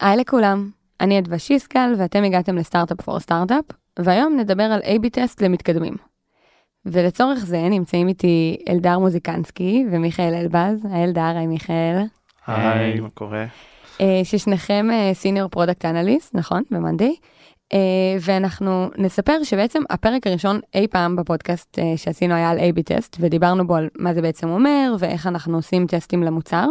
היי לכולם, אני אדווה שיסגל ואתם הגעתם ל Startup for Startup, והיום נדבר על A-B test למתקדמים. ולצורך זה נמצאים איתי אלדר מוזיקנסקי ומיכאל אלבז, היי אלדר, היי מיכאל. היי, מה קורה? אה, ששניכם senior product analyst, נכון? ב monday. אה, ואנחנו נספר שבעצם הפרק הראשון אי פעם בפודקאסט אה, שעשינו היה על A-B test ודיברנו בו על מה זה בעצם אומר ואיך אנחנו עושים טסטים למוצר.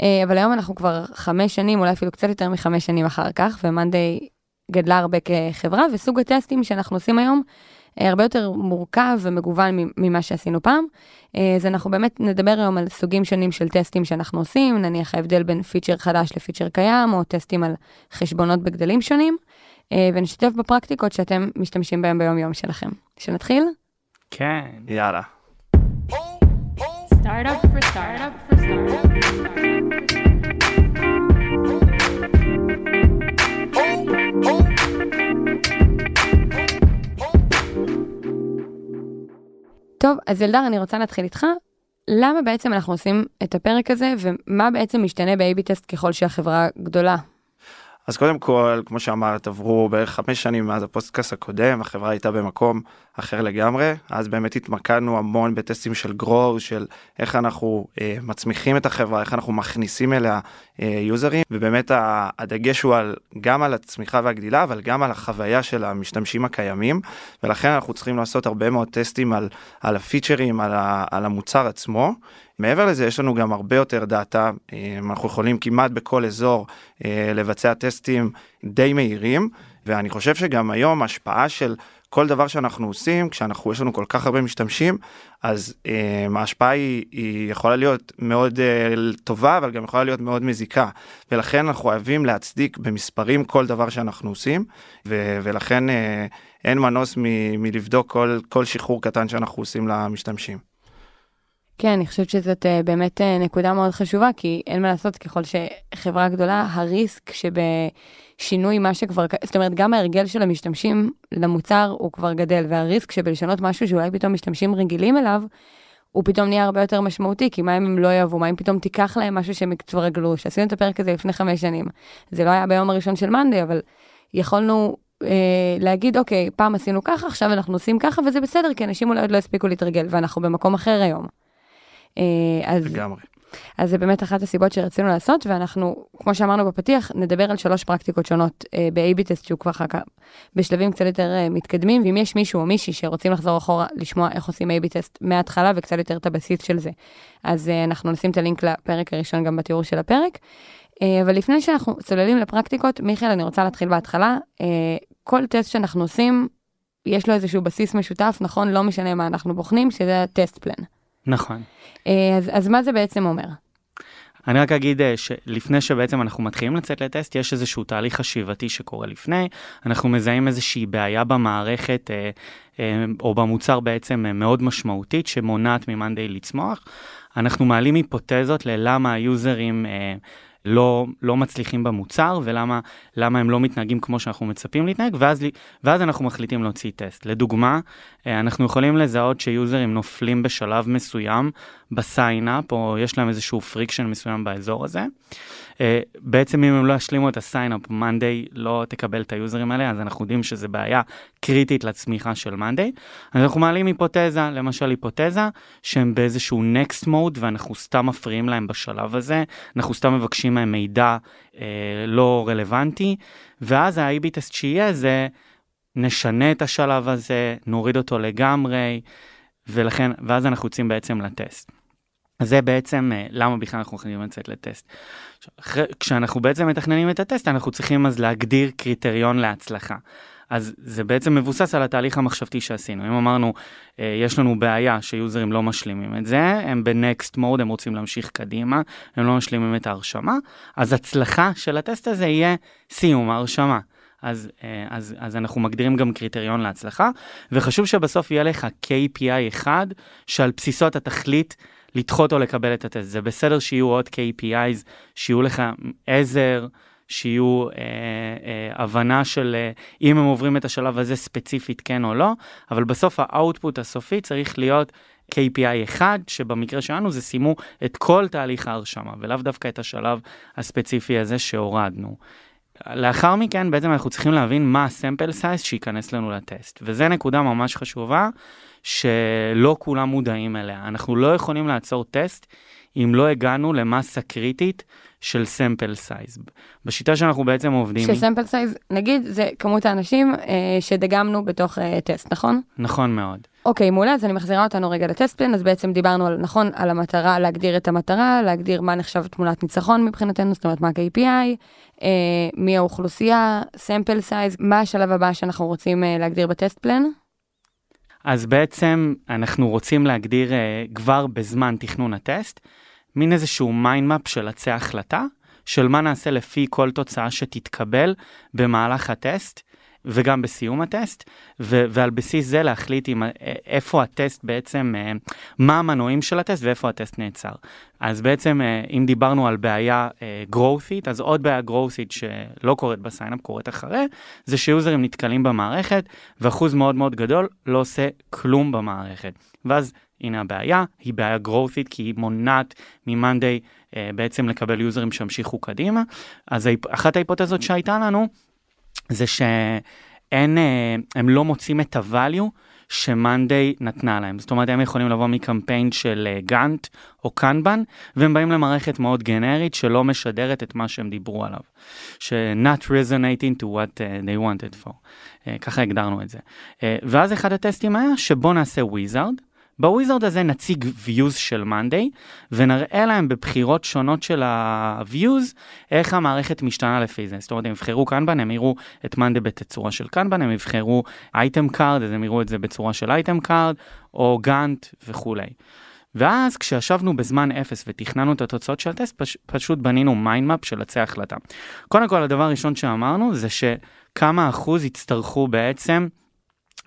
Uh, אבל היום אנחנו כבר חמש שנים, אולי אפילו קצת יותר מחמש שנים אחר כך, ומאנדי גדלה הרבה כחברה, וסוג הטסטים שאנחנו עושים היום uh, הרבה יותר מורכב ומגוון ממה שעשינו פעם. Uh, אז אנחנו באמת נדבר היום על סוגים שונים של טסטים שאנחנו עושים, נניח ההבדל בין פיצ'ר חדש לפיצ'ר קיים, או טסטים על חשבונות בגדלים שונים. אה, ונשתף בפרקטיקות שאתם משתמשים בהם ביום יום שלכם. שנתחיל? כן. יאללה. טוב, אז אלדר, אני רוצה להתחיל איתך. למה בעצם אנחנו עושים את הפרק הזה, ומה בעצם משתנה ב-AB טסט ככל שהחברה גדולה? אז קודם כל, כמו שאמרת, עברו בערך חמש שנים מאז הפודקאסט הקודם, החברה הייתה במקום אחר לגמרי, אז באמת התמקדנו המון בטסטים של growth, של איך אנחנו אה, מצמיחים את החברה, איך אנחנו מכניסים אליה אה, יוזרים, ובאמת הדגש הוא על, גם על הצמיחה והגדילה, אבל גם על החוויה של המשתמשים הקיימים, ולכן אנחנו צריכים לעשות הרבה מאוד טסטים על, על הפיצ'רים, על, ה, על המוצר עצמו. מעבר לזה יש לנו גם הרבה יותר דאטה, אה, אנחנו יכולים כמעט בכל אזור אה, לבצע טסטים די מהירים, ואני חושב שגם היום השפעה של כל דבר שאנחנו עושים, כשאנחנו, יש לנו כל כך הרבה משתמשים, אז um, ההשפעה היא, היא יכולה להיות מאוד טובה, אבל גם יכולה להיות מאוד מזיקה. ולכן אנחנו חייבים להצדיק במספרים כל דבר שאנחנו עושים, ו- ולכן אין מנוס מ- מלבדוק כל, כל שחרור קטן שאנחנו עושים למשתמשים. כן, אני חושבת שזאת uh, באמת uh, נקודה מאוד חשובה, כי אין מה לעשות, ככל שחברה גדולה, הריסק שבשינוי מה שכבר, זאת אומרת, גם ההרגל של המשתמשים למוצר הוא כבר גדל, והריסק שבלשנות משהו שאולי פתאום משתמשים רגילים אליו, הוא פתאום נהיה הרבה יותר משמעותי, כי מה אם הם לא יאהבו, מה אם פתאום תיקח להם משהו שהם כבר רגלו, שעשינו את הפרק הזה לפני חמש שנים. זה לא היה ביום הראשון של מאנדי, אבל יכולנו אה, להגיד, אוקיי, פעם עשינו ככה, עכשיו אנחנו עושים ככה, וזה בסדר, כי אנשים אולי עוד לא הספיקו להתרגל, ואנחנו במקום אחר היום. אה, אז, לגמרי. אז זה באמת אחת הסיבות שרצינו לעשות, ואנחנו, כמו שאמרנו בפתיח, נדבר על שלוש פרקטיקות שונות אה, ב-AB טסט שהוא כבר חכה בשלבים קצת יותר אה, מתקדמים, ואם יש מישהו או מישהי שרוצים לחזור אחורה לשמוע איך עושים AB טסט מההתחלה וקצת יותר את הבסיס של זה, אז אה, אנחנו נשים את הלינק לפרק הראשון גם בתיאור של הפרק. אה, אבל לפני שאנחנו צוללים לפרקטיקות, מיכאל, אני רוצה להתחיל בהתחלה. אה, כל טסט שאנחנו עושים, יש לו איזשהו בסיס משותף, נכון? לא משנה מה אנחנו בוחנים, שזה הטסט פלן. נכון. אה, אז, אז מה זה בעצם אומר? אני רק אגיד אה, שלפני שבעצם אנחנו מתחילים לצאת לטסט, יש איזשהו תהליך חשיבתי שקורה לפני, אנחנו מזהים איזושהי בעיה במערכת אה, או במוצר בעצם מאוד משמעותית שמונעת ממאנדיי לצמוח. אנחנו מעלים היפותזות ללמה היוזרים לא, לא מצליחים במוצר ולמה הם לא מתנהגים כמו שאנחנו מצפים להתנהג, ואז, ואז אנחנו מחליטים להוציא טסט. לדוגמה, אה, אנחנו יכולים לזהות שיוזרים נופלים בשלב מסוים ב sign up, או יש להם איזשהו friction מסוים באזור הזה. אה, בעצם אם הם לא ישלימו את ה sign up, monday לא תקבל את היוזרים האלה, אז אנחנו יודעים שזה בעיה קריטית לצמיחה של monday. אז אנחנו מעלים היפותזה, למשל היפותזה, שהם באיזשהו next mode ואנחנו סתם מפריעים להם בשלב הזה, אנחנו סתם מבקשים מהם מידע אה, לא רלוונטי, ואז ה-AB שיהיה זה נשנה את השלב הזה, נוריד אותו לגמרי, ולכן, ואז אנחנו יוצאים בעצם לטסט. אז זה בעצם אה, למה בכלל אנחנו יכולים לצאת לטסט. כשאנחנו בעצם מתכננים את הטסט אנחנו צריכים אז להגדיר קריטריון להצלחה. אז זה בעצם מבוסס על התהליך המחשבתי שעשינו. אם אמרנו, אה, יש לנו בעיה שיוזרים לא משלימים את זה, הם בנקסט מוד, הם רוצים להמשיך קדימה, הם לא משלימים את ההרשמה, אז הצלחה של הטסט הזה יהיה סיום ההרשמה. אז, אה, אז, אז אנחנו מגדירים גם קריטריון להצלחה, וחשוב שבסוף יהיה לך KPI אחד שעל בסיסו אתה תחליט לדחות או לקבל את הטסט. זה בסדר שיהיו עוד KPIs, שיהיו לך עזר, שיהיו אה, אה, הבנה של אה, אם הם עוברים את השלב הזה ספציפית כן או לא, אבל בסוף ה output הסופי צריך להיות KPI אחד, שבמקרה שלנו זה סיימו את כל תהליך ההרשמה, ולאו דווקא את השלב הספציפי הזה שהורדנו. לאחר מכן בעצם אנחנו צריכים להבין מה ה sample size שייכנס לנו לטסט, וזו נקודה ממש חשובה שלא כולם מודעים אליה. אנחנו לא יכולים לעצור טסט אם לא הגענו למסה קריטית של sample size. בשיטה שאנחנו בעצם עובדים... ש sample size, נגיד, זה כמות האנשים אה, שדגמנו בתוך אה, טסט, נכון? נכון מאוד. אוקיי, מעולה, אז אני מחזירה אותנו רגע ל test plan, אז בעצם דיברנו על, נכון, על המטרה, להגדיר את המטרה, להגדיר מה נחשב תמונת ניצחון מבחינתנו, זאת אומרת, מה ה-KPI, אה, מי האוכלוסייה, sample size, מה השלב הבא שאנחנו רוצים אה, להגדיר ב test plan? אז בעצם אנחנו רוצים להגדיר אה, כבר בזמן תכנון הטסט, מין איזשהו mind map של עצי החלטה, של מה נעשה לפי כל תוצאה שתתקבל במהלך הטסט, וגם בסיום הטסט, ו- ועל בסיס זה להחליט עם, איפה הטסט בעצם, אה, מה המנועים של הטסט ואיפה הטסט נעצר. אז בעצם, אה, אם דיברנו על בעיה growth ית, אז עוד בעיה growth ית שלא קורית ב sign up, קורית אחרי, זה שיוזרים נתקלים במערכת, ואחוז מאוד מאוד גדול לא עושה כלום במערכת. ואז הנה הבעיה, היא בעיה growthית כי היא מונעת אה, בעצם לקבל יוזרים שימשיכו קדימה. אז אחת ההיפותזות שהייתה לנו זה שאין, אה, הם לא מוצאים את ה-value שמאנדיי נתנה להם. זאת אומרת, הם יכולים לבוא מקמפיין של גאנט אה, או קנבן, והם באים למערכת מאוד גנרית שלא משדרת את מה שהם דיברו עליו. ש-not resonating to what uh, they wanted for. ככה הגדרנו את זה. ואז אחד הטסטים היה שבוא נעשה wizard. ב wizard הזה נציג views של monday ונראה להם בבחירות שונות של ה-views איך המערכת משתנה לפי זה. זאת אומרת, הם יבחרו kanban, הם יראו את monday בתצורה של kanban, הם יבחרו item card, אז הם יראו את זה בצורה של item card, או גאנט וכולי. ואז כשישבנו בזמן אפס ותכננו את התוצאות של הטסט, פש, פשוט בנינו mind map של עצי החלטה. קודם כל, הדבר הראשון שאמרנו זה שכמה אחוז יצטרכו בעצם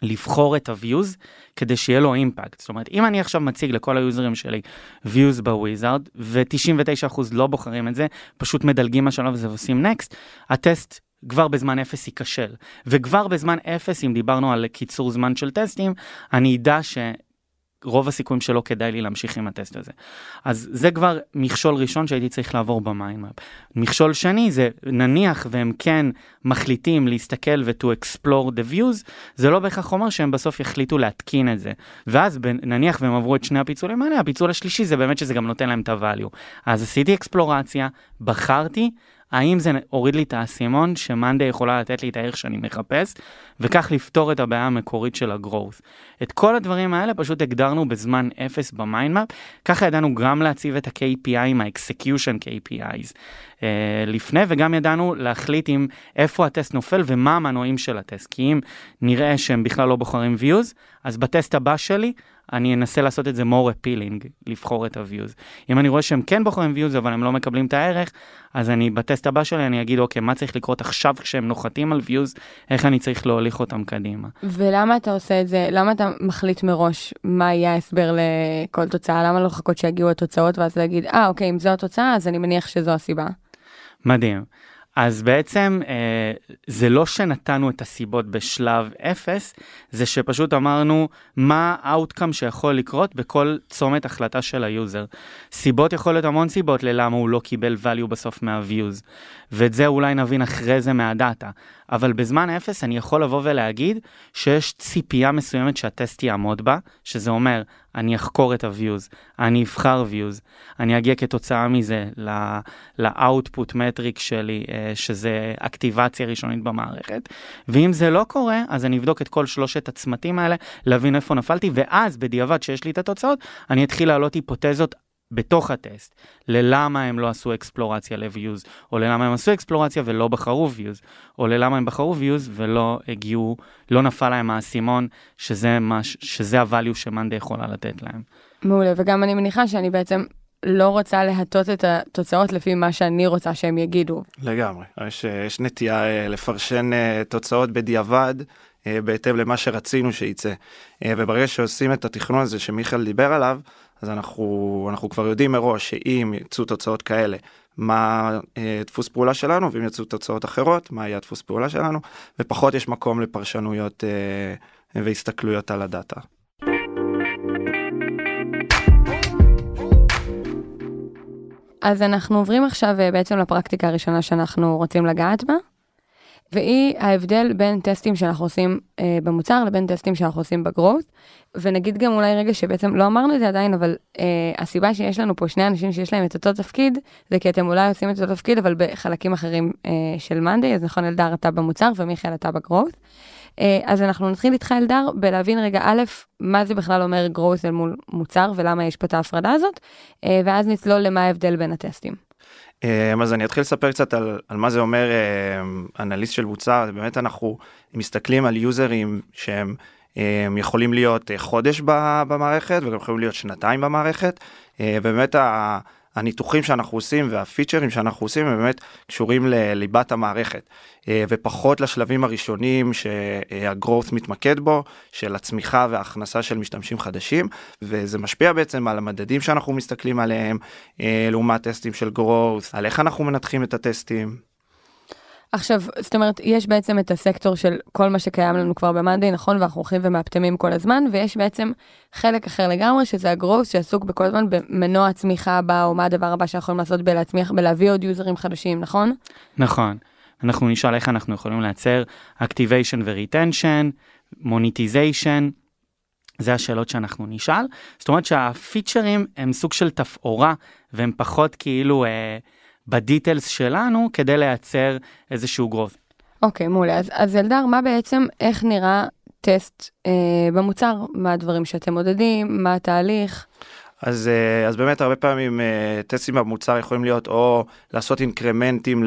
לבחור את ה-views כדי שיהיה לו אימפקט. זאת אומרת, אם אני עכשיו מציג לכל היוזרים שלי views בוויזארד, ו-99% לא בוחרים את זה, פשוט מדלגים מהשלב הזה ועושים next, הטסט כבר בזמן אפס ייכשל. וכבר בזמן אפס, אם דיברנו על קיצור זמן של טסטים, אני אדע ש... רוב הסיכויים שלא כדאי לי להמשיך עם הטסט הזה. אז זה כבר מכשול ראשון שהייתי צריך לעבור ב mind map. מכשול שני זה נניח והם כן מחליטים להסתכל ו-to explore the views, זה לא בהכרח אומר שהם בסוף יחליטו להתקין את זה. ואז נניח והם עברו את שני הפיצולים האלה, הפיצול השלישי זה באמת שזה גם נותן להם את ה-value. אז עשיתי exploration, בחרתי, האם זה הוריד לי את האסימון ש monday יכולה לתת לי את הערך שאני מחפש, וכך לפתור את הבעיה המקורית של ה growth. את כל הדברים האלה פשוט הגדרנו בזמן אפס ב-mind map, ככה ידענו גם להציב את ה-KPI, ה-execution KPIs uh, לפני, וגם ידענו להחליט עם איפה הטסט נופל ומה המנועים של הטסט, כי אם נראה שהם בכלל לא בוחרים views, אז בטסט הבא שלי אני אנסה לעשות את זה more appealing, לבחור את ה-views. אם אני רואה שהם כן בוחרים views אבל הם לא מקבלים את הערך, אז אני בטסט הבא שלי אני אגיד אוקיי, מה צריך לקרות עכשיו כשהם נוחתים על views, איך אני צריך להוליך אותם קדימה. ולמה אתה עושה את זה? למה אתה מחליט מראש מה יהיה ההסבר לכל תוצאה? למה לא לחכות שיגיעו התוצאות ואז להגיד, אה אוקיי, אם זו התוצאה אז אני מניח שזו הסיבה. מדהים. אז בעצם אה, זה לא שנתנו את הסיבות בשלב אפס, זה שפשוט אמרנו מה ה-outcome שיכול לקרות בכל צומת החלטה של ה-user. סיבות יכול להיות המון סיבות ללמה הוא לא קיבל value בסוף מה-views, ואת זה אולי נבין אחרי זה מהדאטה. אבל בזמן אפס אני יכול לבוא ולהגיד שיש ציפייה מסוימת שהטסט יעמוד בה, שזה אומר, אני אחקור את ה-views, אני אבחר views, אני אגיע כתוצאה מזה ל-output metric שלי, אה, שזה אקטיבציה ראשונית במערכת, ואם זה לא קורה, אז אני אבדוק את כל שלושת הצמתים האלה, להבין איפה נפלתי, ואז בדיעבד שיש לי את התוצאות, אני אתחיל להעלות היפותזות בתוך הטסט, ללמה הם לא עשו אקספלורציה ל-views, או ללמה הם עשו אקספלורציה ולא בחרו views, או ללמה הם בחרו views ולא הגיעו, לא נפל להם האסימון, שזה, מה, שזה ה-value שמאנדה יכולה לתת להם. מעולה, וגם אני מניחה שאני בעצם לא רוצה להטות את התוצאות לפי מה שאני רוצה שהם יגידו. לגמרי, יש, יש נטייה אה, לפרשן אה, תוצאות בדיעבד. אה, בהתאם למה שרצינו שייצא. וברגע שעושים את התכנון הזה שמיכאל דיבר עליו, אז אנחנו, אנחנו כבר יודעים מראש שאם יצאו תוצאות כאלה, מה אה, דפוס פעולה שלנו, ואם יצאו תוצאות אחרות, מה יהיה הדפוס פעולה שלנו, ופחות יש מקום לפרשנויות אה, והסתכלויות על הדאטה. אז אנחנו עוברים עכשיו אה, בעצם לפרקטיקה הראשונה שאנחנו רוצים לגעת בה, והיא ההבדל בין טסטים שאנחנו עושים אה, במוצר לבין טסטים שאנחנו עושים בגרואות. ונגיד גם אולי רגע שבעצם לא אמרנו את זה עדיין, אבל אה, הסיבה שיש לנו פה שני אנשים שיש להם את אותו תפקיד, זה כי אתם אולי עושים את אותו תפקיד, אבל בחלקים אחרים אה, של מאנדיי, אז נכון, אלדר אתה במוצר ומיכאל אתה בגרואות. אה, אז אנחנו נתחיל איתך אלדר בלהבין רגע א', מה זה בכלל אומר growth אל מול מוצר ולמה יש פה את ההפרדה הזאת, אה, ואז נצלול למה ההבדל בין הטסטים. אה, אז אני אתחיל לספר קצת על, על מה זה אומר אנליסט של מוצר, באמת אנחנו מסתכלים על יוזרים שהם הם יכולים להיות חודש במערכת וגם יכולים להיות שנתיים במערכת, ובאמת הניתוחים שאנחנו עושים והפיצ'רים שאנחנו עושים הם באמת קשורים לליבת המערכת אה, ופחות לשלבים הראשונים שהגרואות מתמקד בו של הצמיחה וההכנסה של משתמשים חדשים וזה משפיע בעצם על המדדים שאנחנו מסתכלים עליהם אה, לעומת טסטים של גרואות על איך אנחנו מנתחים את הטסטים. עכשיו, זאת אומרת, יש בעצם את הסקטור של כל מה שקיים לנו כבר במאנדי, נכון? ואנחנו הולכים ומאפטמים כל הזמן, ויש בעצם חלק אחר לגמרי, שזה הגרוס שעסוק בכל הזמן במנוע הצמיחה הבא, או מה הדבר הבא שאנחנו יכולים לעשות בלהצמיח, בלהביא עוד יוזרים חדשים, נכון? נכון. אנחנו נשאל איך אנחנו יכולים לייצר Activation ו-Retention, Monetization, זה השאלות שאנחנו נשאל. זאת אומרת שהפיצ'רים הם סוג של תפאורה, והם פחות כאילו... אה, בדיטלס שלנו כדי לייצר איזשהו growth. אוקיי, okay, מעולה. אז, אז אלדר, מה בעצם, איך נראה טסט אה, במוצר? מה הדברים שאתם מודדים? מה התהליך? אז, אה, אז באמת הרבה פעמים אה, טסטים במוצר יכולים להיות או לעשות אינקרמנטים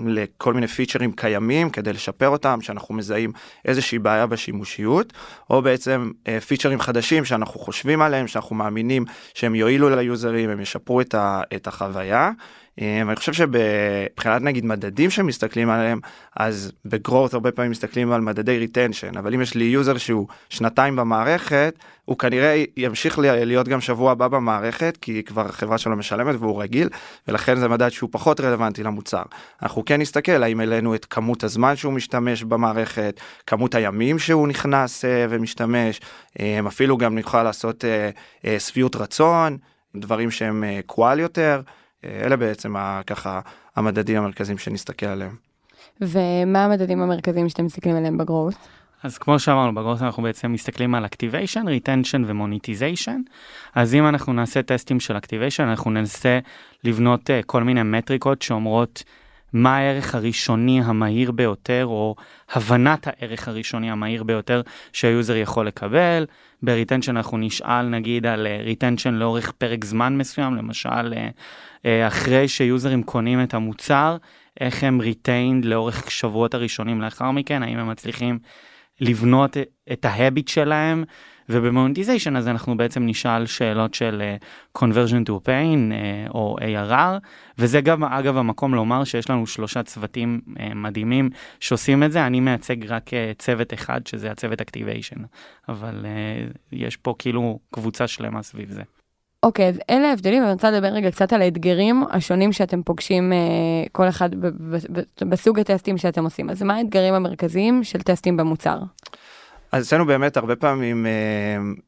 לכל מיני פיצ'רים קיימים כדי לשפר אותם, שאנחנו מזהים איזושהי בעיה בשימושיות, או בעצם אה, פיצ'רים חדשים שאנחנו חושבים עליהם, שאנחנו מאמינים שהם יועילו ל-users, הם ישפרו את החוויה. אני חושב שבבחינת נגיד מדדים שמסתכלים עליהם אז ב-growth הרבה פעמים מסתכלים על מדדי retention אבל אם יש לי user שהוא שנתיים במערכת הוא כנראה ימשיך להיות גם שבוע הבא במערכת כי כבר החברה שלו משלמת והוא רגיל ולכן זה מדד שהוא פחות רלוונטי למוצר. אנחנו כן נסתכל האם העלינו את כמות הזמן שהוא משתמש במערכת כמות הימים שהוא נכנס אה, ומשתמש אפילו גם נוכל לעשות אה, אה, שביעות רצון דברים שהם קואל יותר. אלה בעצם ככה המדדים המרכזיים שנסתכל עליהם. ומה המדדים המרכזיים שאתם מסתכלים עליהם בגרואות? אז כמו שאמרנו, בגרואות אנחנו בעצם מסתכלים על Activation, Retention ו-Monetization. אז אם אנחנו נעשה טסטים של Activation, אנחנו ננסה לבנות uh, כל מיני מטריקות שאומרות מה הערך הראשוני המהיר ביותר, או הבנת הערך הראשוני המהיר ביותר שה-user יכול לקבל. ב-retention אנחנו נשאל נגיד על uh, retention לאורך פרק זמן מסוים, למשל uh, uh, אחרי שיוזרים קונים את המוצר, איך הם retained לאורך שבועות הראשונים לאחר מכן, האם הם מצליחים לבנות את ה-habit שלהם. וב-monetization אז אנחנו בעצם נשאל שאלות של uh, conversion to paying uh, או ARR וזה גם אגב המקום לומר שיש לנו שלושה צוותים uh, מדהימים שעושים את זה אני מייצג רק uh, צוות אחד שזה הצוות activation אבל uh, יש פה כאילו קבוצה שלמה סביב זה. אוקיי, okay, אז אלה ההבדלים, ואני רוצה לדבר רגע קצת על האתגרים השונים שאתם פוגשים, כל אחד בסוג הטסטים שאתם עושים. אז מה האתגרים המרכזיים של טסטים במוצר? אז אצלנו באמת הרבה פעמים אה,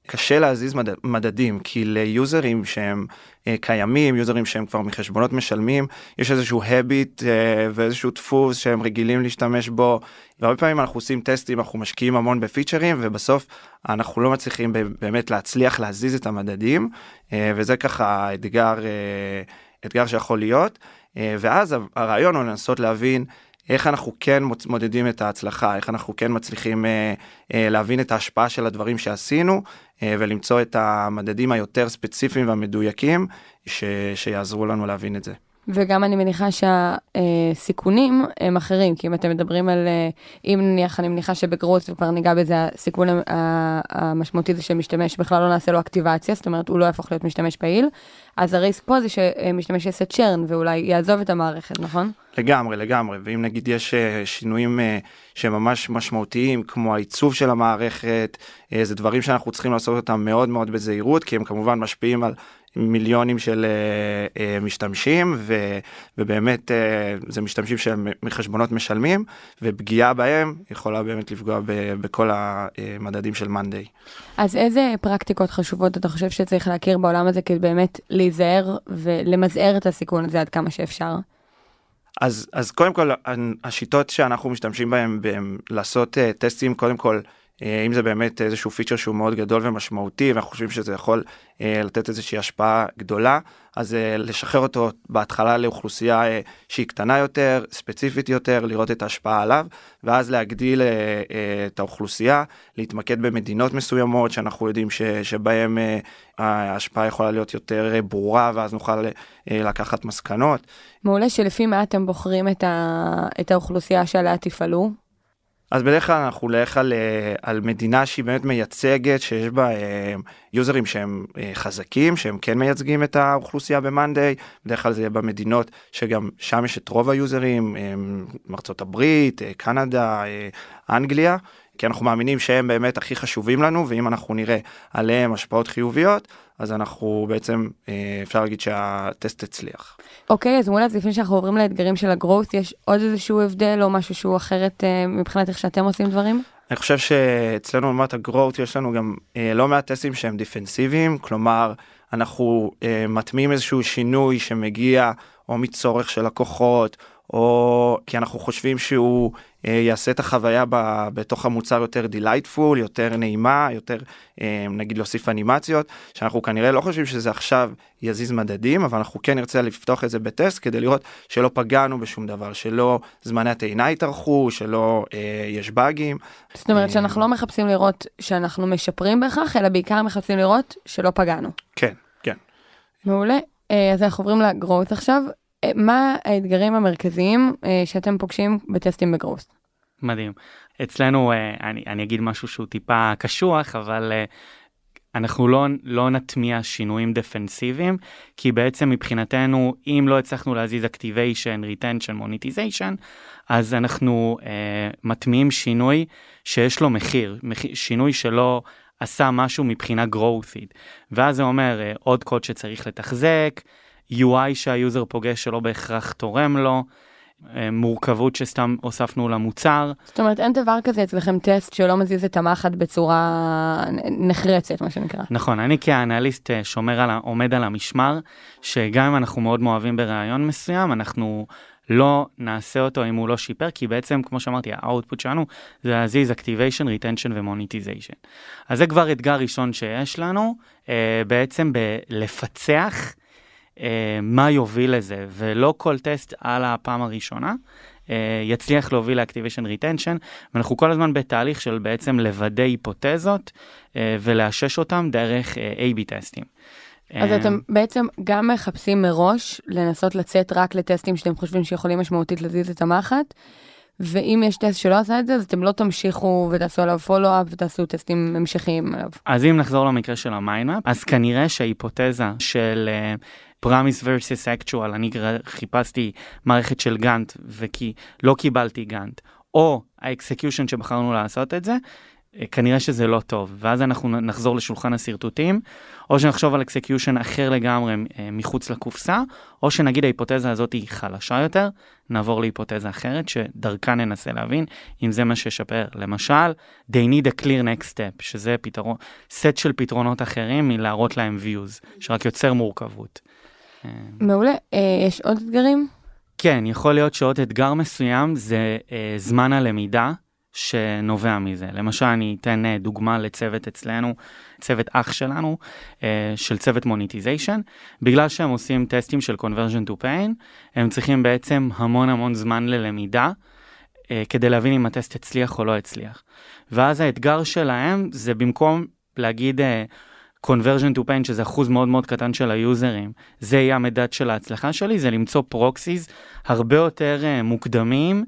קשה להזיז מד, מדדים כי ליוזרים שהם אה, קיימים יוזרים שהם כבר מחשבונות משלמים יש איזשהו הביט אה, ואיזשהו דפוס שהם רגילים להשתמש בו והרבה פעמים אנחנו עושים טסטים אנחנו משקיעים המון בפיצ'רים ובסוף אנחנו לא מצליחים באמת להצליח להזיז את המדדים וזה ככה אתגר אתגר שיכול להיות ואז הרעיון הוא לנסות להבין. איך אנחנו כן מודדים את ההצלחה, איך אנחנו כן מצליחים אה, אה, להבין את ההשפעה של הדברים שעשינו אה, ולמצוא את המדדים היותר ספציפיים והמדויקים ש, שיעזרו לנו להבין את זה. וגם אני מניחה שהסיכונים הם אחרים, כי אם אתם מדברים על, אה, אם נניח, אני מניחה שבגרוץ, וכבר ניגע בזה, הסיכון המשמעותי זה שמשתמש בכלל לא נעשה לו אקטיבציה, זאת אומרת, הוא לא יהפוך להיות משתמש פעיל, אז הריסק פה זה שמשתמש יעשה צ'רן ואולי יעזוב את המערכת, נכון? לגמרי, לגמרי, ואם נגיד יש אה, שינויים אה, שהם ממש משמעותיים, כמו העיצוב של המערכת, זה דברים שאנחנו צריכים לעשות אותם מאוד מאוד בזהירות, כי הם כמובן משפיעים על מיליונים של uh, uh, משתמשים ו, ובאמת uh, זה משתמשים שהם מחשבונות משלמים ופגיעה בהם יכולה באמת לפגוע ב, בכל המדדים של מאנדיי. אז איזה פרקטיקות חשובות אתה חושב שצריך להכיר בעולם הזה כדי באמת להיזהר ולמזער את הסיכון הזה עד כמה שאפשר? אז, אז קודם כל השיטות שאנחנו משתמשים בהן לעשות uh, טסטים קודם כל אה, אם זה באמת איזשהו פיצ'ר שהוא מאוד גדול ומשמעותי ואנחנו חושבים שזה יכול אה, לתת איזושהי השפעה גדולה אז אה, לשחרר אותו בהתחלה לאוכלוסייה שהיא קטנה יותר ספציפית יותר לראות את ההשפעה עליו ואז להגדיל את האוכלוסייה להתמקד במדינות מסוימות שאנחנו יודעים ש, שבהם ההשפעה יכולה להיות יותר ברורה ואז נוכל לקחת מסקנות. מעולה שלפי מה אתם בוחרים את, ה, את האוכלוסייה שעליה תפעלו. אז בדרך כלל אנחנו נלך על, אה, על מדינה שהיא באמת מייצגת, שיש בה אה, יוזרים שהם אה, חזקים, שהם כן מייצגים את האוכלוסייה ב-Monday, בדרך כלל זה יהיה במדינות שגם שם יש את רוב היוזרים, ארצות הברית, קנדה, אנגליה, כי אנחנו מאמינים שהם באמת הכי חשובים לנו, ואם אנחנו נראה עליהם השפעות חיוביות, אז אנחנו בעצם, אה, אפשר להגיד שהטסט הצליח. אוקיי, אז מעולה, אז לפני שאנחנו עוברים לאתגרים של ה-growth, יש עוד איזשהו הבדל או משהו שהוא אחרת אה, מבחינת איך שאתם עושים דברים? אני חושב שאצלנו לעומת ה-growth יש לנו גם אה, לא מעט טסטים שהם defensive-ים, כלומר, אנחנו מטמיעים איזשהו שינוי שמגיע או מצורך של לקוחות, או כי אנחנו חושבים שהוא אה, יעשה את החוויה ב, בתוך המוצר יותר delightful, יותר נעימה, יותר אה, נגיד להוסיף אנימציות, שאנחנו כנראה לא חושבים שזה עכשיו יזיז מדדים, אבל אנחנו כן נרצה לפתוח את זה בטסט כדי לראות שלא פגענו בשום דבר, שלא זמני הטעינה יתארכו, שלא אה, יש באגים. זאת אומרת אה, שאנחנו לא מחפשים לראות שאנחנו משפרים בהכרח, אלא בעיקר מחפשים לראות שלא פגענו. כן, כן. מעולה. אה, אז אנחנו עוברים לגרואות עכשיו. מה האתגרים המרכזיים אה, שאתם פוגשים בטסטים בגרוס? מדהים. אצלנו, אה, אני, אני אגיד משהו שהוא טיפה קשוח, אבל אה, אנחנו לא, לא נטמיע שינויים דפנסיביים, כי בעצם מבחינתנו, אם לא הצלחנו להזיז Activation, Retention, Monetization, אז אנחנו אה, מטמיעים שינוי שיש לו מחיר, מחיר שינוי שלא עשה משהו מבחינה growthית. ואז זה אומר עוד קוד שצריך לתחזק, UI שהיוזר פוגש שלא בהכרח תורם לו, אה, מורכבות שסתם הוספנו למוצר. זאת אומרת אין דבר כזה אצלכם טסט שלא מזיז את המחט בצורה נחרצת מה שנקרא. נכון אני כאנליסט אה, שומר על עומד על המשמר שגם אם אנחנו מאוד מאוהבים ברעיון מסוים אנחנו לא נעשה אותו אם הוא לא שיפר כי בעצם כמו שאמרתי ה-output שלנו זה להזיז activation retention ו-monetization. אז זה כבר אתגר ראשון שיש לנו אה, בעצם בלפצח מה יוביל לזה, ולא כל טסט על הפעם הראשונה אה, יצליח להוביל ל-Activation Retention, ואנחנו כל הזמן בתהליך של בעצם לוודא היפותזות אה, ולאשש אותם דרך A-B טסטים. אז אתם בעצם גם מחפשים מראש לנסות לצאת רק לטסטים שאתם חושבים שיכולים משמעותית להזיז את המחט, ואם יש טסט שלא עשה את זה, אז אתם לא תמשיכו ותעשו עליו פולו-אפ ותעשו טסטים המשכיים עליו. אז אם נחזור למקרה של ה-mind map, אז כנראה שההיפותזה של promise versus actual, אני חיפשתי מערכת של גאנט וכי לא קיבלתי גאנט, או האקסקיושן שבחרנו לעשות את זה, אה, כנראה שזה לא טוב, ואז אנחנו נחזור לשולחן השרטוטים, או שנחשוב על execution אחר לגמרי אה, מחוץ לקופסה, או שנגיד ההיפותזה הזאת היא חלשה יותר, נעבור להיפותזה אחרת, שדרכה ננסה להבין אם זה מה שישפר. למשל, they need a clear next step, שזה פתרון, סט של פתרונות אחרים מלהראות להם views, שרק יוצר מורכבות. מעולה. אה, יש עוד אתגרים? כן, יכול להיות שעוד אתגר מסוים זה אה, זמן הלמידה שנובע מזה. למשל, אני אתן אה, דוגמה לצוות אצלנו, צוות אח שלנו, אה, של צוות monetization. בגלל שהם עושים טסטים של conversion to paying, הם צריכים בעצם המון המון זמן ללמידה. אה, כדי להבין אם הטסט הצליח או לא הצליח. ואז האתגר שלהם זה במקום להגיד אה, conversion to paying שזה אחוז מאוד מאוד קטן של היוזרים זה יהיה המדד של ההצלחה שלי זה למצוא proxies הרבה יותר uh, מוקדמים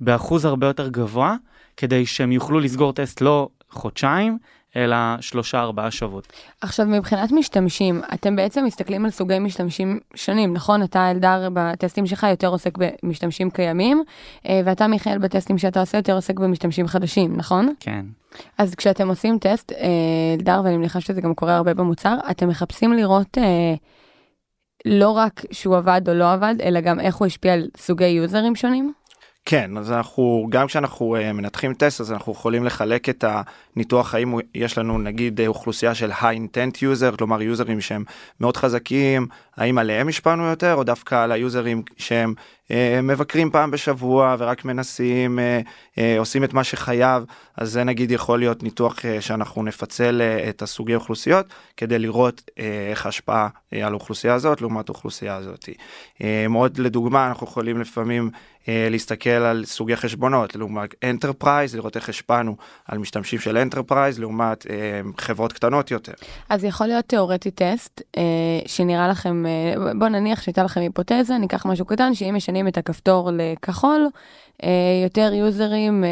באחוז הרבה יותר גבוה כדי שהם יוכלו לסגור טסט לא חודשיים אלא שלושה ארבעה שבועות. עכשיו מבחינת משתמשים אתם בעצם מסתכלים על סוגי משתמשים שונים נכון אתה אלדר בטסטים שלך יותר עוסק במשתמשים קיימים אה, ואתה מיכאל בטסטים שאתה עושה יותר עוסק במשתמשים חדשים נכון? כן. אז כשאתם עושים טסט אה, אלדר ואני מניחה שזה גם קורה הרבה במוצר אתם מחפשים לראות. אה, לא רק שהוא עבד או לא עבד אלא גם איך הוא השפיע על סוגי יוזרים שונים? כן אז אנחנו גם כשאנחנו uh, מנתחים טסט אז אנחנו יכולים לחלק את הניתוח האם יש לנו נגיד אה, אוכלוסייה של high intent user כלומר יוזרים שהם מאוד חזקים האם עליהם השפענו יותר או דווקא על היוזרים שהם אה, מבקרים פעם בשבוע ורק מנסים, אה, אה, עושים את מה שחייב, אז זה נגיד יכול להיות ניתוח אה, שאנחנו נפצל אה, את הסוגי אוכלוסיות כדי לראות אה, איך ההשפעה אה, על האוכלוסייה הזאת לעומת האוכלוסייה הזאת. אה, מאוד לדוגמה, אנחנו יכולים לפעמים אה, להסתכל על סוגי חשבונות, לעומת enterprise, לראות איך השפענו על משתמשים של enterprise לעומת אה, חברות קטנות יותר. אז יכול להיות תיאורטי טסט אה, שנראה לכם, אה, בוא נניח שהייתה לכם היפותזה, ניקח משהו קטן, שאם משנים את הכפתור לכחול, אה, יותר יוזרים אה,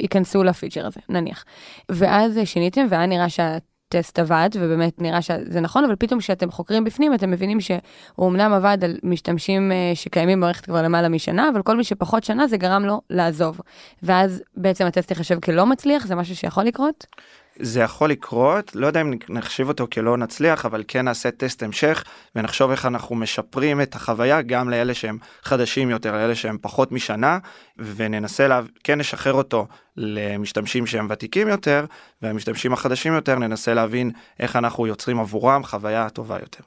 ייכנסו לפיצ'ר הזה, נניח. ואז שיניתם והיה נראה שה... טסט עבד ובאמת נראה שזה נכון אבל פתאום כשאתם חוקרים בפנים אתם מבינים שהוא אמנם עבד על משתמשים שקיימים במערכת כבר למעלה משנה אבל כל מי שפחות שנה זה גרם לו לעזוב ואז בעצם הטסט ייחשב כלא מצליח זה משהו שיכול לקרות. זה יכול לקרות, לא יודע אם נחשיב אותו כלא נצליח, אבל כן נעשה טסט המשך ונחשוב איך אנחנו משפרים את החוויה גם לאלה שהם חדשים יותר, לאלה שהם פחות משנה, וננסה, לה... כן נשחרר אותו למשתמשים שהם ותיקים יותר, והמשתמשים החדשים יותר ננסה להבין איך אנחנו יוצרים עבורם חוויה טובה יותר.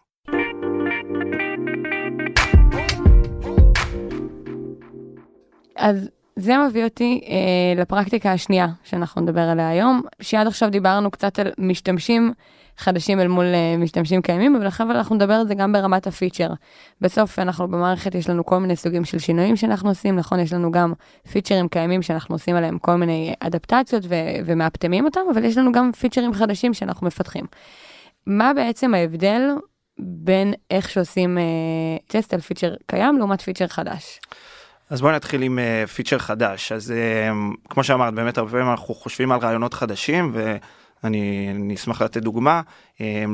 אז זה מביא אותי אה, לפרקטיקה השנייה שאנחנו נדבר עליה היום, שעד עכשיו דיברנו קצת על משתמשים חדשים אל מול אה, משתמשים קיימים, אבל עכשיו אנחנו נדבר על זה גם ברמת הפיצ'ר. בסוף אנחנו במערכת יש לנו כל מיני סוגים של שינויים שאנחנו עושים, נכון? יש לנו גם פיצ'רים קיימים שאנחנו עושים עליהם כל מיני אדפטציות ו- ומאפטמים אותם, אבל יש לנו גם פיצ'רים חדשים שאנחנו מפתחים. מה בעצם ההבדל בין איך שעושים אה, טסט על פיצ'ר קיים לעומת פיצ'ר חדש? אז בואי נתחיל עם uh, פיצ'ר חדש. אז uh, כמו שאמרת באמת הרבה פעמים אנחנו חושבים על רעיונות חדשים ואני אשמח לתת דוגמה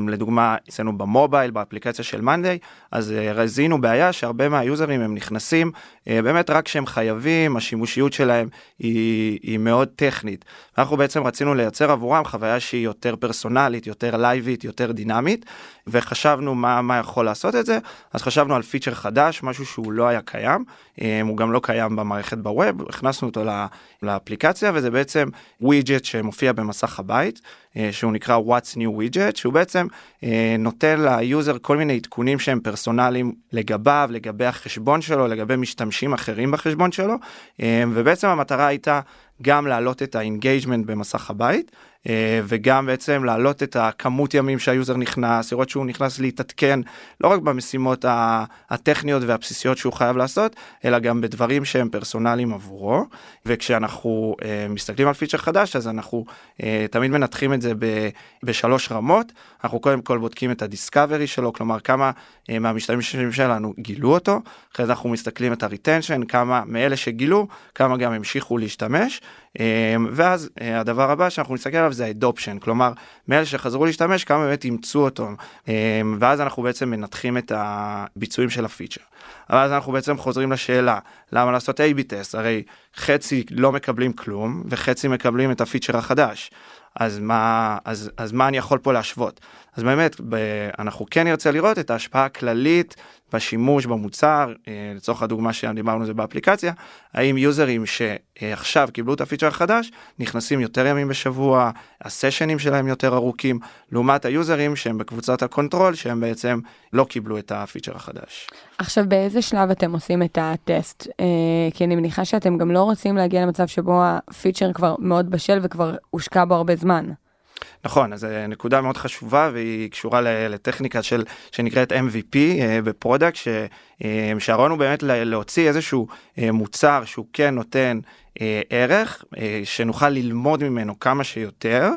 לדוגמה אצלנו במובייל באפליקציה של מאנדיי אז uh, זיהינו בעיה שהרבה מה-users הם נכנסים uh, באמת רק שהם חייבים השימושיות שלהם היא, היא מאוד טכנית. אנחנו בעצם רצינו לייצר עבורם חוויה שהיא יותר פרסונלית יותר live-ית יותר דינמית וחשבנו מה, מה יכול לעשות את זה. אז חשבנו על פיצ'ר חדש משהו שהוא לא היה קיים הוא גם לא קיים במערכת ב-web הכנסנו אותו לאפליקציה וזה בעצם widget שמופיע במסך הבית שהוא נקרא what's new widget שהוא בעצם נותן ל-user כל מיני עדכונים שהם פרסונליים לגביו לגבי החשבון שלו לגבי משתמשים אחרים בחשבון שלו ובעצם המטרה הייתה גם להעלות את ה-engagement במסך הבית וגם בעצם להעלות את הכמות ימים שה user נכנס, לראות שהוא נכנס להתעדכן לא רק במשימות הטכניות והבסיסיות שהוא חייב לעשות, אלא גם בדברים שהם פרסונליים עבורו. וכשאנחנו מסתכלים על פיצ'ר חדש אז אנחנו תמיד מנתחים את זה בשלוש רמות, אנחנו קודם כל בודקים את ה discovery שלו, כלומר כמה מהמשתמשים שלנו גילו אותו, אחרי זה אנחנו מסתכלים את ה retention, כמה מאלה שגילו, כמה גם המשיכו להשתמש. ואז הדבר הבא שאנחנו נסתכל עליו זה האדופשן כלומר מאלה שחזרו להשתמש כמה באמת אימצו אותו ואז אנחנו בעצם מנתחים את הביצועים של הפיצ'ר. אבל אז אנחנו בעצם חוזרים לשאלה למה לעשות A-B טסט הרי חצי לא מקבלים כלום וחצי מקבלים את הפיצ'ר החדש. אז מה אז אז מה אני יכול פה להשוות? אז באמת ב, אנחנו כן נרצה לראות את ההשפעה הכללית בשימוש במוצר לצורך הדוגמה שדיברנו זה באפליקציה האם יוזרים שעכשיו קיבלו את הפיצ'ר החדש נכנסים יותר ימים בשבוע הסשנים שלהם יותר ארוכים לעומת היוזרים שהם בקבוצת ה control שהם בעצם לא קיבלו את הפיצ'ר החדש. עכשיו באיזה שלב אתם עושים את הטסט אה, כי אני מניחה שאתם גם לא רוצים להגיע למצב שבו הפיצ'ר כבר מאוד בשל וכבר הושקע בו הרבה זמן. נכון אז נקודה מאוד חשובה והיא קשורה לטכניקה של שנקראת MVP ב product שהרעיון הוא באמת להוציא איזשהו מוצר שהוא כן נותן ערך שנוכל ללמוד ממנו כמה שיותר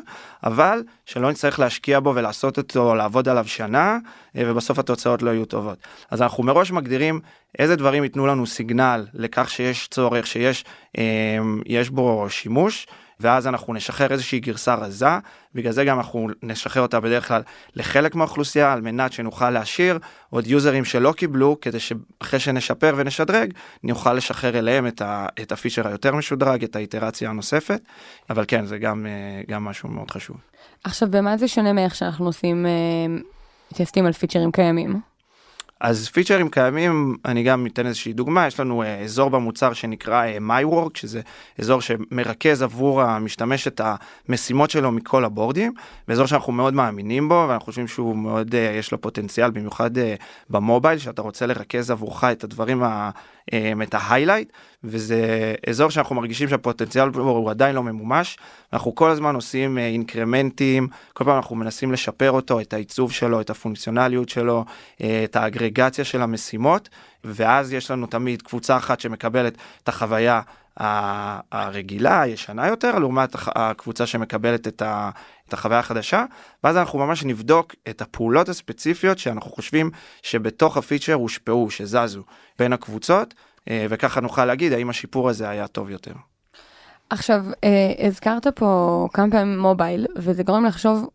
אבל שלא נצטרך להשקיע בו ולעשות אותו לעבוד עליו שנה ובסוף התוצאות לא יהיו טובות אז אנחנו מראש מגדירים איזה דברים ייתנו לנו signal לכך שיש צורך שיש יש בו שימוש. ואז אנחנו נשחרר איזושהי גרסה רזה, בגלל זה גם אנחנו נשחרר אותה בדרך כלל לחלק מהאוכלוסייה, על מנת שנוכל להשאיר עוד יוזרים שלא קיבלו, כדי שאחרי שנשפר ונשדרג, נוכל לשחרר אליהם את, ה, את הפיצ'ר היותר משודרג, את האיטרציה הנוספת, אבל כן, זה גם, גם משהו מאוד חשוב. עכשיו, במה זה שונה מאיך שאנחנו עושים טסטים על פיצ'רים קיימים? אז פיצ'רים קיימים אני גם אתן איזושהי דוגמה יש לנו uh, אזור במוצר שנקרא uh, MyWork שזה אזור שמרכז עבור המשתמש את המשימות שלו מכל הבורדים ואזור שאנחנו מאוד מאמינים בו ואנחנו חושבים שהוא מאוד uh, יש לו פוטנציאל במיוחד במובייל שאתה רוצה לרכז עבורך את הדברים את ההיילייט, וזה אזור שאנחנו מרגישים שהפוטנציאל הוא עדיין לא ממומש. אנחנו כל הזמן עושים אינקרמנטים, כל פעם אנחנו מנסים לשפר אותו, את העיצוב שלו, את הפונקציונליות שלו, את האגרגציה של המשימות, ואז יש לנו תמיד קבוצה אחת שמקבלת את החוויה הרגילה, הישנה יותר, לעומת הקבוצה שמקבלת את, ה, את החוויה החדשה, ואז אנחנו ממש נבדוק את הפעולות הספציפיות שאנחנו חושבים שבתוך הפיצ'ר הושפעו, שזזו בין הקבוצות, אה, וככה נוכל להגיד האם השיפור הזה היה טוב יותר. עכשיו, אה, הזכרת פה כמה פעמים מובייל, וזה גורם לחשוב,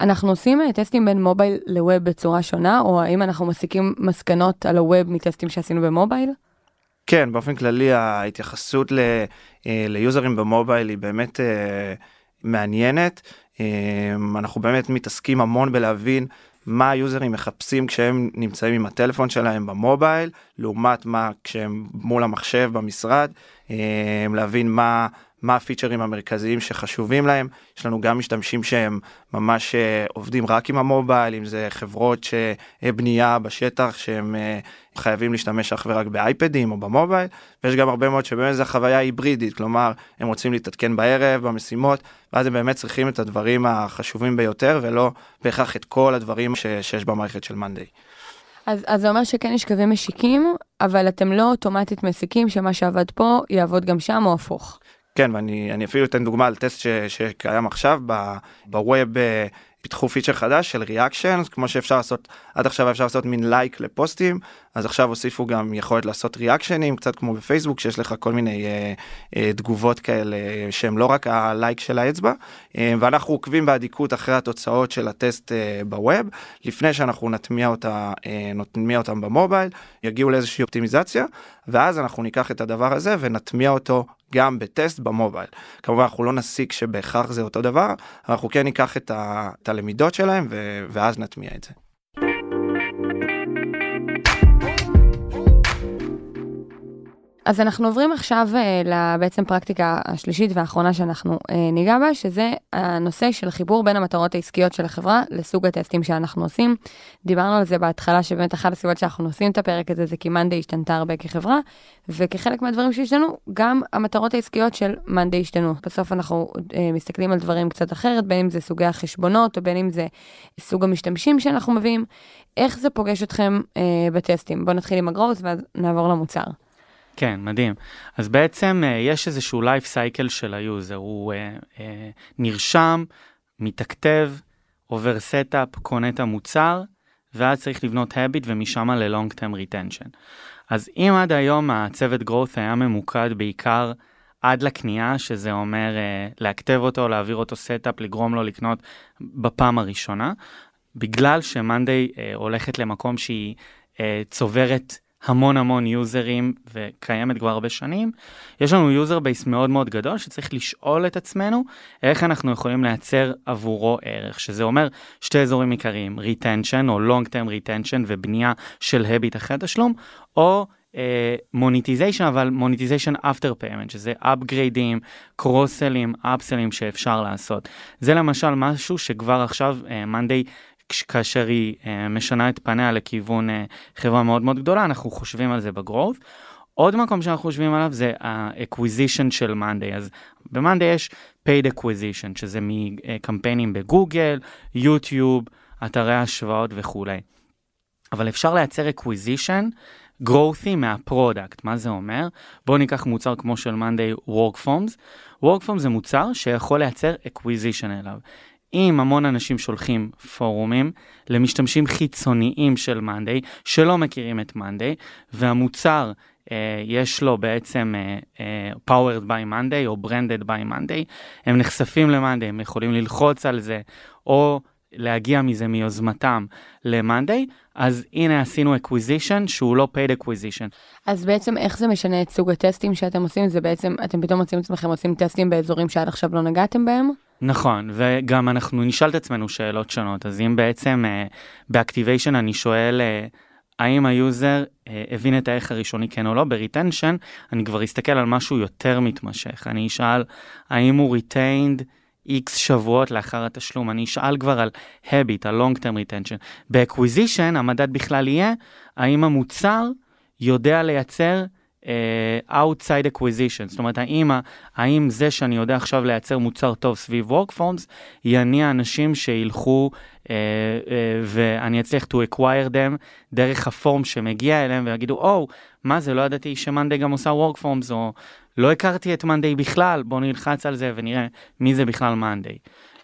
אנחנו עושים אה, טסטים בין מובייל לווב בצורה שונה, או האם אנחנו מסיקים מסקנות על הווב מטסטים שעשינו במובייל? כן, באופן כללי ההתייחסות ל, ליוזרים במובייל היא באמת מעניינת. אנחנו באמת מתעסקים המון בלהבין מה היוזרים מחפשים כשהם נמצאים עם הטלפון שלהם במובייל, לעומת מה כשהם מול המחשב במשרד, להבין מה, מה הפיצ'רים המרכזיים שחשובים להם. יש לנו גם משתמשים שהם ממש אה, עובדים רק עם המובייל, אם זה חברות שבנייה בשטח שהם אה, חייבים להשתמש אך ורק באייפדים או במובייל, ויש גם הרבה מאוד שבאמת זו חוויה היברידית, כלומר הם רוצים להתעדכן בערב במשימות, ואז הם באמת צריכים את הדברים החשובים ביותר ולא בהכרח את כל הדברים ש- שיש במערכת של מאנדיי. אז, אז זה אומר שכן יש קווים משיקים, אבל אתם לא אוטומטית מסיקים שמה שעבד פה יעבוד גם שם או הפוך. כן, ואני אפילו אתן דוגמה על טסט ש, שקיים עכשיו ב web. אה, פיתחו פיצ'ר חדש של reaction כמו שאפשר לעשות עד עכשיו אפשר לעשות מין לייק לפוסטים אז עכשיו הוסיפו גם יכולת לעשות ריאקשנים קצת כמו בפייסבוק שיש לך כל מיני אה, אה, תגובות כאלה שהם לא רק הלייק של האצבע אה, ואנחנו עוקבים באדיקות אחרי התוצאות של הטסט אה, בווב לפני שאנחנו נטמיע אותה אה, נטמיע אותם במובייל יגיעו לאיזושהי אופטימיזציה ואז אנחנו ניקח את הדבר הזה ונטמיע אותו גם בטסט במובייל. כמובן אנחנו לא נסיק שבהכרח זה אותו דבר, אנחנו כן ניקח את, ה, את הלמידות שלהם ו, ואז נטמיע את זה. אז אנחנו עוברים עכשיו uh, בעצם פרקטיקה השלישית והאחרונה שאנחנו uh, ניגע בה, שזה הנושא של חיבור בין המטרות העסקיות של החברה לסוג הטסטים שאנחנו עושים. דיברנו על זה בהתחלה, שבאמת אחת הסיבות שאנחנו עושים את הפרק הזה זה כי מאנדי השתנתה הרבה כחברה, וכחלק מהדברים שהשתנו, גם המטרות העסקיות של מאנדי השתנו. בסוף אנחנו uh, מסתכלים על דברים קצת אחרת, בין אם זה סוגי החשבונות, או בין אם זה סוג המשתמשים שאנחנו מביאים. איך זה פוגש אתכם אה, בטסטים? בואו נתחיל עם ה growth ואז נעבור למוצר. כן, מדהים. אז בעצם אה, יש איזשהו life cycle של ה user, הוא אה, אה, נרשם, מתאקטב, עובר setup, קונה את המוצר, ואז צריך לבנות habit ומשם ל-long term retention. אז אם עד היום הצוות growth היה ממוקד בעיקר עד לקנייה, שזה אומר אה, לאקטב אותו, להעביר אותו setup, לגרום לו לקנות בפעם הראשונה, בגלל שמאנדיי אה, הולכת למקום שהיא אה, צוברת המון המון יוזרים וקיימת כבר הרבה שנים. יש לנו user base מאוד מאוד גדול שצריך לשאול את עצמנו איך אנחנו יכולים לייצר עבורו ערך, שזה אומר שתי אזורים עיקריים, retention או long term retention ובנייה של habit אחרי התשלום, או monetization אה, אבל monetization after payment שזה אפגריידים, קרוסלים, אפסלים שאפשר לעשות. זה למשל משהו שכבר עכשיו מאנדיי אה, כאשר היא אה, משנה את פניה לכיוון אה, חברה מאוד מאוד גדולה, אנחנו חושבים על זה ב growth. עוד מקום שאנחנו חושבים עליו זה ה-acquisition של מאנדיי. אז במאנדיי יש paid acquisition, שזה מקמפיינים בגוגל, יוטיוב, אתרי השוואות וכולי. אבל אפשר לייצר acquisition growthy מה product, מה זה אומר? בואו ניקח מוצר כמו של מאנדיי WorkForms. WorkForms זה מוצר שיכול לייצר acquisition אליו. אם המון אנשים שולחים פורמים למשתמשים חיצוניים של מאנדיי שלא מכירים את מאנדיי והמוצר אה, יש לו בעצם אה, אה, powered by Monday או branded by Monday, הם נחשפים למאנדיי, הם יכולים ללחוץ על זה או להגיע מזה מיוזמתם למאנדיי, אז הנה עשינו acquisition שהוא לא paid acquisition. אז בעצם איך זה משנה את סוג הטסטים שאתם עושים? זה בעצם, אתם פתאום מוצאים את עצמכם עושים טסטים באזורים שעד עכשיו לא נגעתם בהם? נכון, וגם אנחנו נשאל את עצמנו שאלות שונות, אז אם בעצם אה, ב activation אני שואל אה, האם ה user אה, הבין את הערך הראשוני כן או לא, ב retention אני כבר אסתכל על משהו יותר מתמשך, אני אשאל האם הוא retained איקס שבועות לאחר התשלום, אני אשאל כבר על habit, על long term retention. ב acquisition המדד בכלל יהיה האם המוצר יודע לייצר outside acquisition, זאת אומרת, האם, האם זה שאני יודע עכשיו לייצר מוצר טוב סביב Workforms, יניע אנשים שילכו אה, אה, ואני אצליח to acquire them דרך ה form שמגיע אליהם ויגידו, או, או, מה זה, לא ידעתי שמאנדי גם עושה Workforms, או לא הכרתי את מאנדי בכלל, בואו נלחץ על זה ונראה מי זה בכלל מאנדי.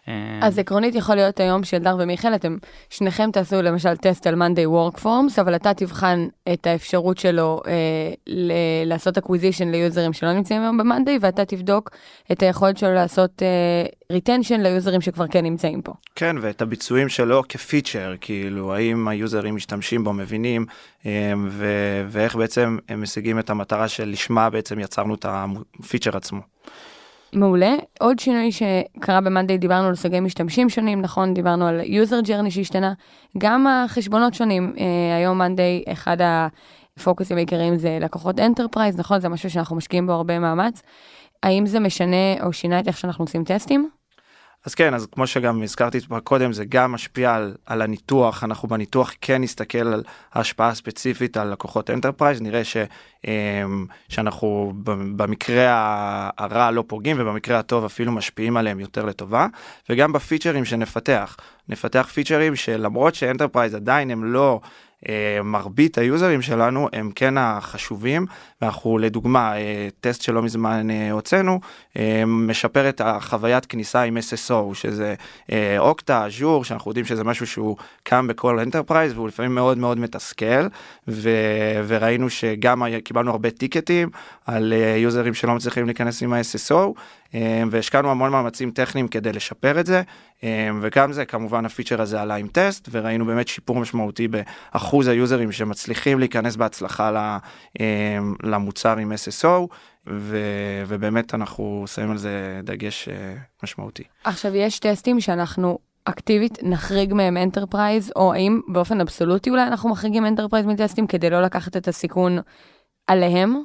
אה, אז עקרונית יכול להיות היום שאלדר ומיכאל, אתם שניכם תעשו למשל טסט על מאנדיי Workforms, אבל אתה תבחן את האפשרות שלו אה, ל- לעשות acquisition ליוזרים שלא נמצאים היום במאנדיי, ואתה תבדוק את היכולת שלו לעשות retention אה, ליוזרים שכבר כן נמצאים פה. כן, ואת הביצועים שלו כפיצ'ר, כאילו, האם היוזרים משתמשים בו, מבינים, אה, ו- ואיך בעצם הם משיגים את המטרה של לשמה בעצם יצרנו את הפיצ'ר עצמו. מעולה. עוד שינוי שקרה במאנדיי, דיברנו על סוגי משתמשים שונים, נכון? דיברנו על user journey שהשתנה. גם החשבונות שונים. אה, היום מאנדיי, אחד הפוקוסים העיקריים זה לקוחות enterprise, נכון? זה משהו שאנחנו משקיעים בו הרבה מאמץ. האם זה משנה או שינה את איך שאנחנו עושים טסטים? אז כן, אז כמו שגם הזכרתי קודם, זה גם משפיע על, על הניתוח, אנחנו בניתוח כן נסתכל על ההשפעה הספציפית על לקוחות enterprise, נראה ש, אמ, שאנחנו במקרה הרע לא פוגעים ובמקרה הטוב אפילו משפיעים עליהם יותר לטובה, וגם בפיצ'רים שנפתח, נפתח פיצ'רים שלמרות ש enterprise עדיין הם לא מרבית היוזרים שלנו הם כן החשובים ואנחנו לדוגמה אה, טסט שלא מזמן אה, הוצאנו משפר את החוויית כניסה עם SSO שזה Okta Azure שאנחנו יודעים שזה משהו שהוא קם בכל enterprise והוא לפעמים מאוד מאוד מתסכל ו... וראינו שגם קיבלנו הרבה טיקטים על יוזרים שלא מצליחים להיכנס עם ה-SSO והשקענו המון מאמצים טכניים כדי לשפר את זה וגם זה כמובן הפיצ'ר הזה עלה עם טסט וראינו באמת שיפור משמעותי באחוז. אחוז היוזרים שמצליחים להיכנס בהצלחה אה, למוצר עם SSO. ובאמת אנחנו שמים על זה דגש אה, משמעותי. עכשיו יש טסטים שאנחנו אקטיבית נחריג מהם enterprise או האם באופן אבסולוטי אולי אנחנו מחריגים enterprise מטסטים כדי לא לקחת את הסיכון עליהם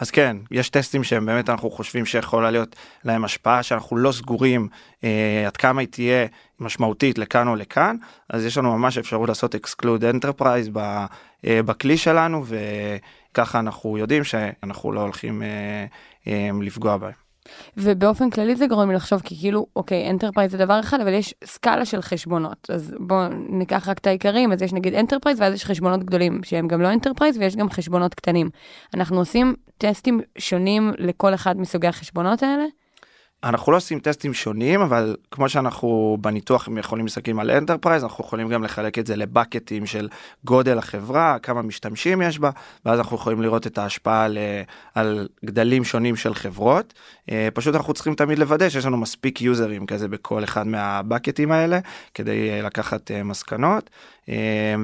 אז כן, יש טסטים שהם באמת אנחנו חושבים שיכולה להיות להם השפעה שאנחנו לא סגורים אה, עד כמה היא תהיה משמעותית לכאן או לכאן, אז יש לנו ממש אפשרות לעשות exclude enterprise אה, בכלי שלנו וככה אנחנו יודעים שאנחנו לא הולכים אה, אה, לפגוע בהם. ובאופן כללי זה גורם לי לחשוב כי כאילו אוקיי enterprise זה דבר אחד אבל יש סקאלה של חשבונות אז בואו ניקח רק את העיקריים אז יש נגיד enterprise ואז יש חשבונות גדולים שהם גם לא enterprise ויש גם חשבונות קטנים. אנחנו עושים טסטים שונים לכל אחד מסוגי החשבונות האלה. אנחנו לא עושים טסטים שונים אבל כמו שאנחנו בניתוח יכולים להסתכל על enterprise אנחנו יכולים גם לחלק את זה לבקטים של גודל החברה כמה משתמשים יש בה ואז אנחנו יכולים לראות את ההשפעה על, על גדלים שונים של חברות אה, פשוט אנחנו צריכים תמיד לוודא שיש לנו מספיק יוזרים כזה בכל אחד מהבקטים האלה כדי אה, לקחת אה, מסקנות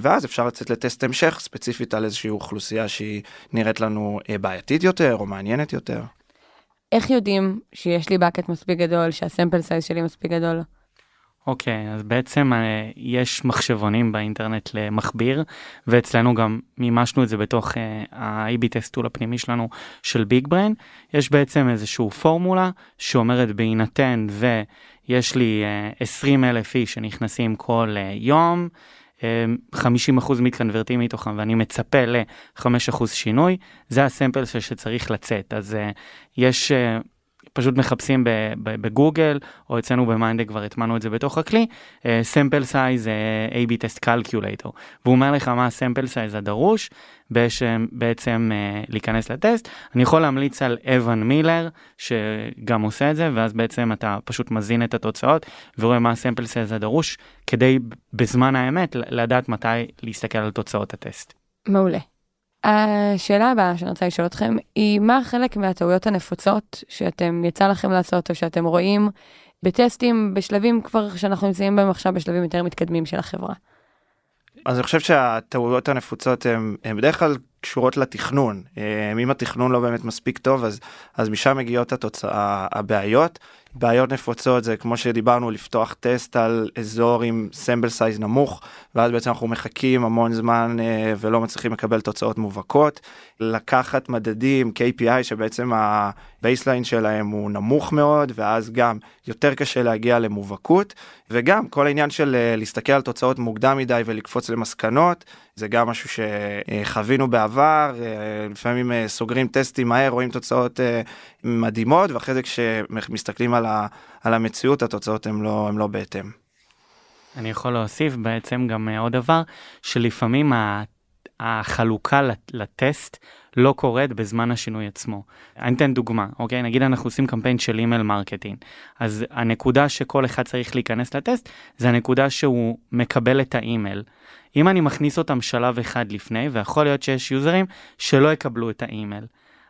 ואז אפשר לצאת לטסט המשך ספציפית על איזושהי אוכלוסייה שהיא נראית לנו בעייתית יותר או מעניינת יותר. איך יודעים שיש לי bucket מספיק גדול, שה sample size שלי מספיק גדול? אוקיי, אוקיי, אז בעצם אה, יש מחשבונים באינטרנט למכביר, ואצלנו גם מימשנו את זה בתוך אה, ה-AB test tool הפנימי שלנו של BigBrain. יש בעצם איזושהי פורמולה שאומרת בהינתן ויש לי אה, 20 אלף איש שנכנסים כל יום, 50% מתקנברטים מתוכם ואני מצפה ל-5% שינוי, זה ה sample שצריך לצאת. אז אה, יש, אה, פשוט מחפשים בגוגל, או אצלנו ב monday כבר הטמנו את זה בתוך הכלי, sample size A-B test calculator, והוא אומר לך מה ה sample size הדרוש, בעצם, בעצם אה, להיכנס לטסט. אני יכול להמליץ על Evan Miller, שגם עושה את זה, ואז בעצם אתה פשוט מזין את התוצאות, ורואה מה ה sample size הדרוש, כדי בזמן האמת לדעת מתי להסתכל על תוצאות הטסט. מעולה. השאלה הבאה שאני רוצה לשאול אתכם היא מה חלק מהטעויות הנפוצות שאתם יצא לכם לעשות או שאתם רואים בטסטים בשלבים כבר שאנחנו נמצאים בהם עכשיו בשלבים יותר מתקדמים של החברה. אז אני חושב שהטעויות הנפוצות הן בדרך כלל קשורות לתכנון אם התכנון לא באמת מספיק טוב אז אז משם מגיעות התוצאה הבעיות בעיות נפוצות זה כמו שדיברנו לפתוח טסט על אזור עם סמבל סייז נמוך ואז בעצם אנחנו מחכים המון זמן אה, ולא מצליחים לקבל תוצאות מובהקות. לקחת מדדים KPI שבעצם ה baseline שלהם הוא נמוך מאוד ואז גם יותר קשה להגיע למובהקות וגם כל העניין של אה, להסתכל על תוצאות מוקדם מדי ולקפוץ למסקנות זה גם משהו שחווינו בעבר אה, לפעמים סוגרים טסטים מהר רואים תוצאות מדהימות ואחרי זה כשמסתכלים על, ה, על המציאות התוצאות הן לא, לא בהתאם. אני יכול להוסיף בעצם גם עוד דבר שלפעמים החלוקה לטסט לא קורית בזמן השינוי עצמו. אני אתן דוגמה, אוקיי? נגיד אנחנו עושים קמפיין של email marketing, אז הנקודה שכל אחד צריך להיכנס לטסט, זה הנקודה שהוא מקבל את האימייל. אם אני מכניס אותם שלב אחד לפני, ויכול להיות שיש יוזרים שלא יקבלו את האימייל.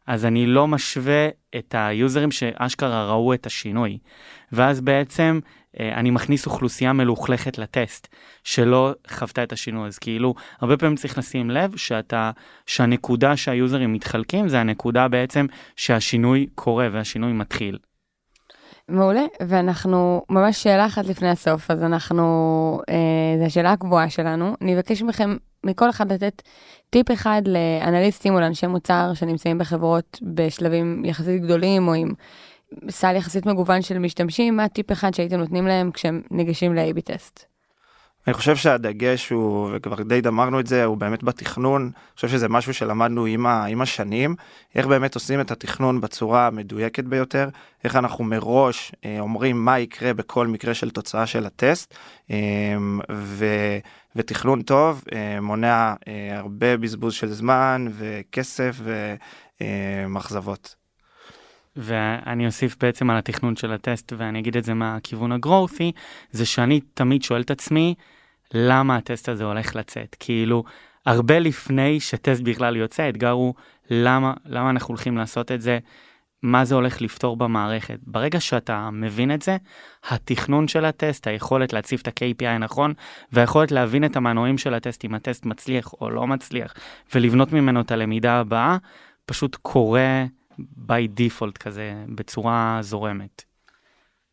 אז אני לא משווה את היוזרים שאשכרה ראו את השינוי. ואז בעצם אה, אני מכניס אוכלוסייה מלוכלכת לטסט, שלא חוותה את השינוי. אז כאילו, הרבה פעמים צריך לשים לב שאתה, שהנקודה שהיוזרים מתחלקים, זה הנקודה בעצם שהשינוי קורה והשינוי מתחיל. מעולה, ואנחנו ממש שאלה אחת לפני הסוף, אז אנחנו, אה, זו השאלה הקבועה שלנו. אני אבקש מכם, מכל אחד לתת טיפ אחד לאנליסטים או לאנשי מוצר שנמצאים בחברות בשלבים יחסית גדולים או עם סל יחסית מגוון של משתמשים, מה טיפ אחד שהייתם נותנים להם כשהם ניגשים ל-AB טסט? אני חושב שהדגש הוא, וכבר די אמרנו את זה, הוא באמת בתכנון. אני חושב שזה משהו שלמדנו עם, ה, עם השנים, איך באמת עושים את התכנון בצורה המדויקת ביותר, איך אנחנו מראש אה, אומרים מה יקרה בכל מקרה של תוצאה של הטסט, אה, ו, ותכנון טוב אה, מונע אה, הרבה בזבוז של זמן וכסף ומאכזבות. אה, ואני אוסיף בעצם על התכנון של הטסט ואני אגיד את זה מהכיוון הגרות'י, זה שאני תמיד שואל את עצמי, למה הטסט הזה הולך לצאת? כאילו, הרבה לפני שטסט בכלל יוצא, האתגר הוא למה, למה אנחנו הולכים לעשות את זה, מה זה הולך לפתור במערכת. ברגע שאתה מבין את זה, התכנון של הטסט, היכולת להציב את ה-KPI הנכון, והיכולת להבין את המנועים של הטסט, אם הטסט מצליח או לא מצליח, ולבנות ממנו את הלמידה הבאה, פשוט קורה by default כזה, בצורה זורמת.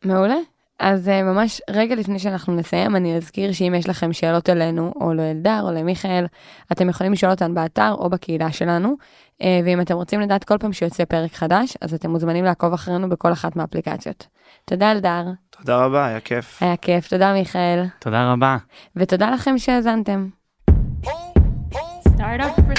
מעולה. אז uh, ממש רגע לפני שאנחנו נסיים, אני אזכיר שאם יש לכם שאלות אלינו, או לאלדר או למיכאל, אתם יכולים לשאול אותן באתר או בקהילה שלנו. Uh, ואם אתם רוצים לדעת כל פעם שיוצא פרק חדש, אז אתם מוזמנים לעקוב אחרינו בכל אחת מהאפליקציות. תודה אלדר. תודה רבה, היה כיף. היה כיף, תודה מיכאל. תודה רבה. ותודה לכם שהאזנתם. Startup for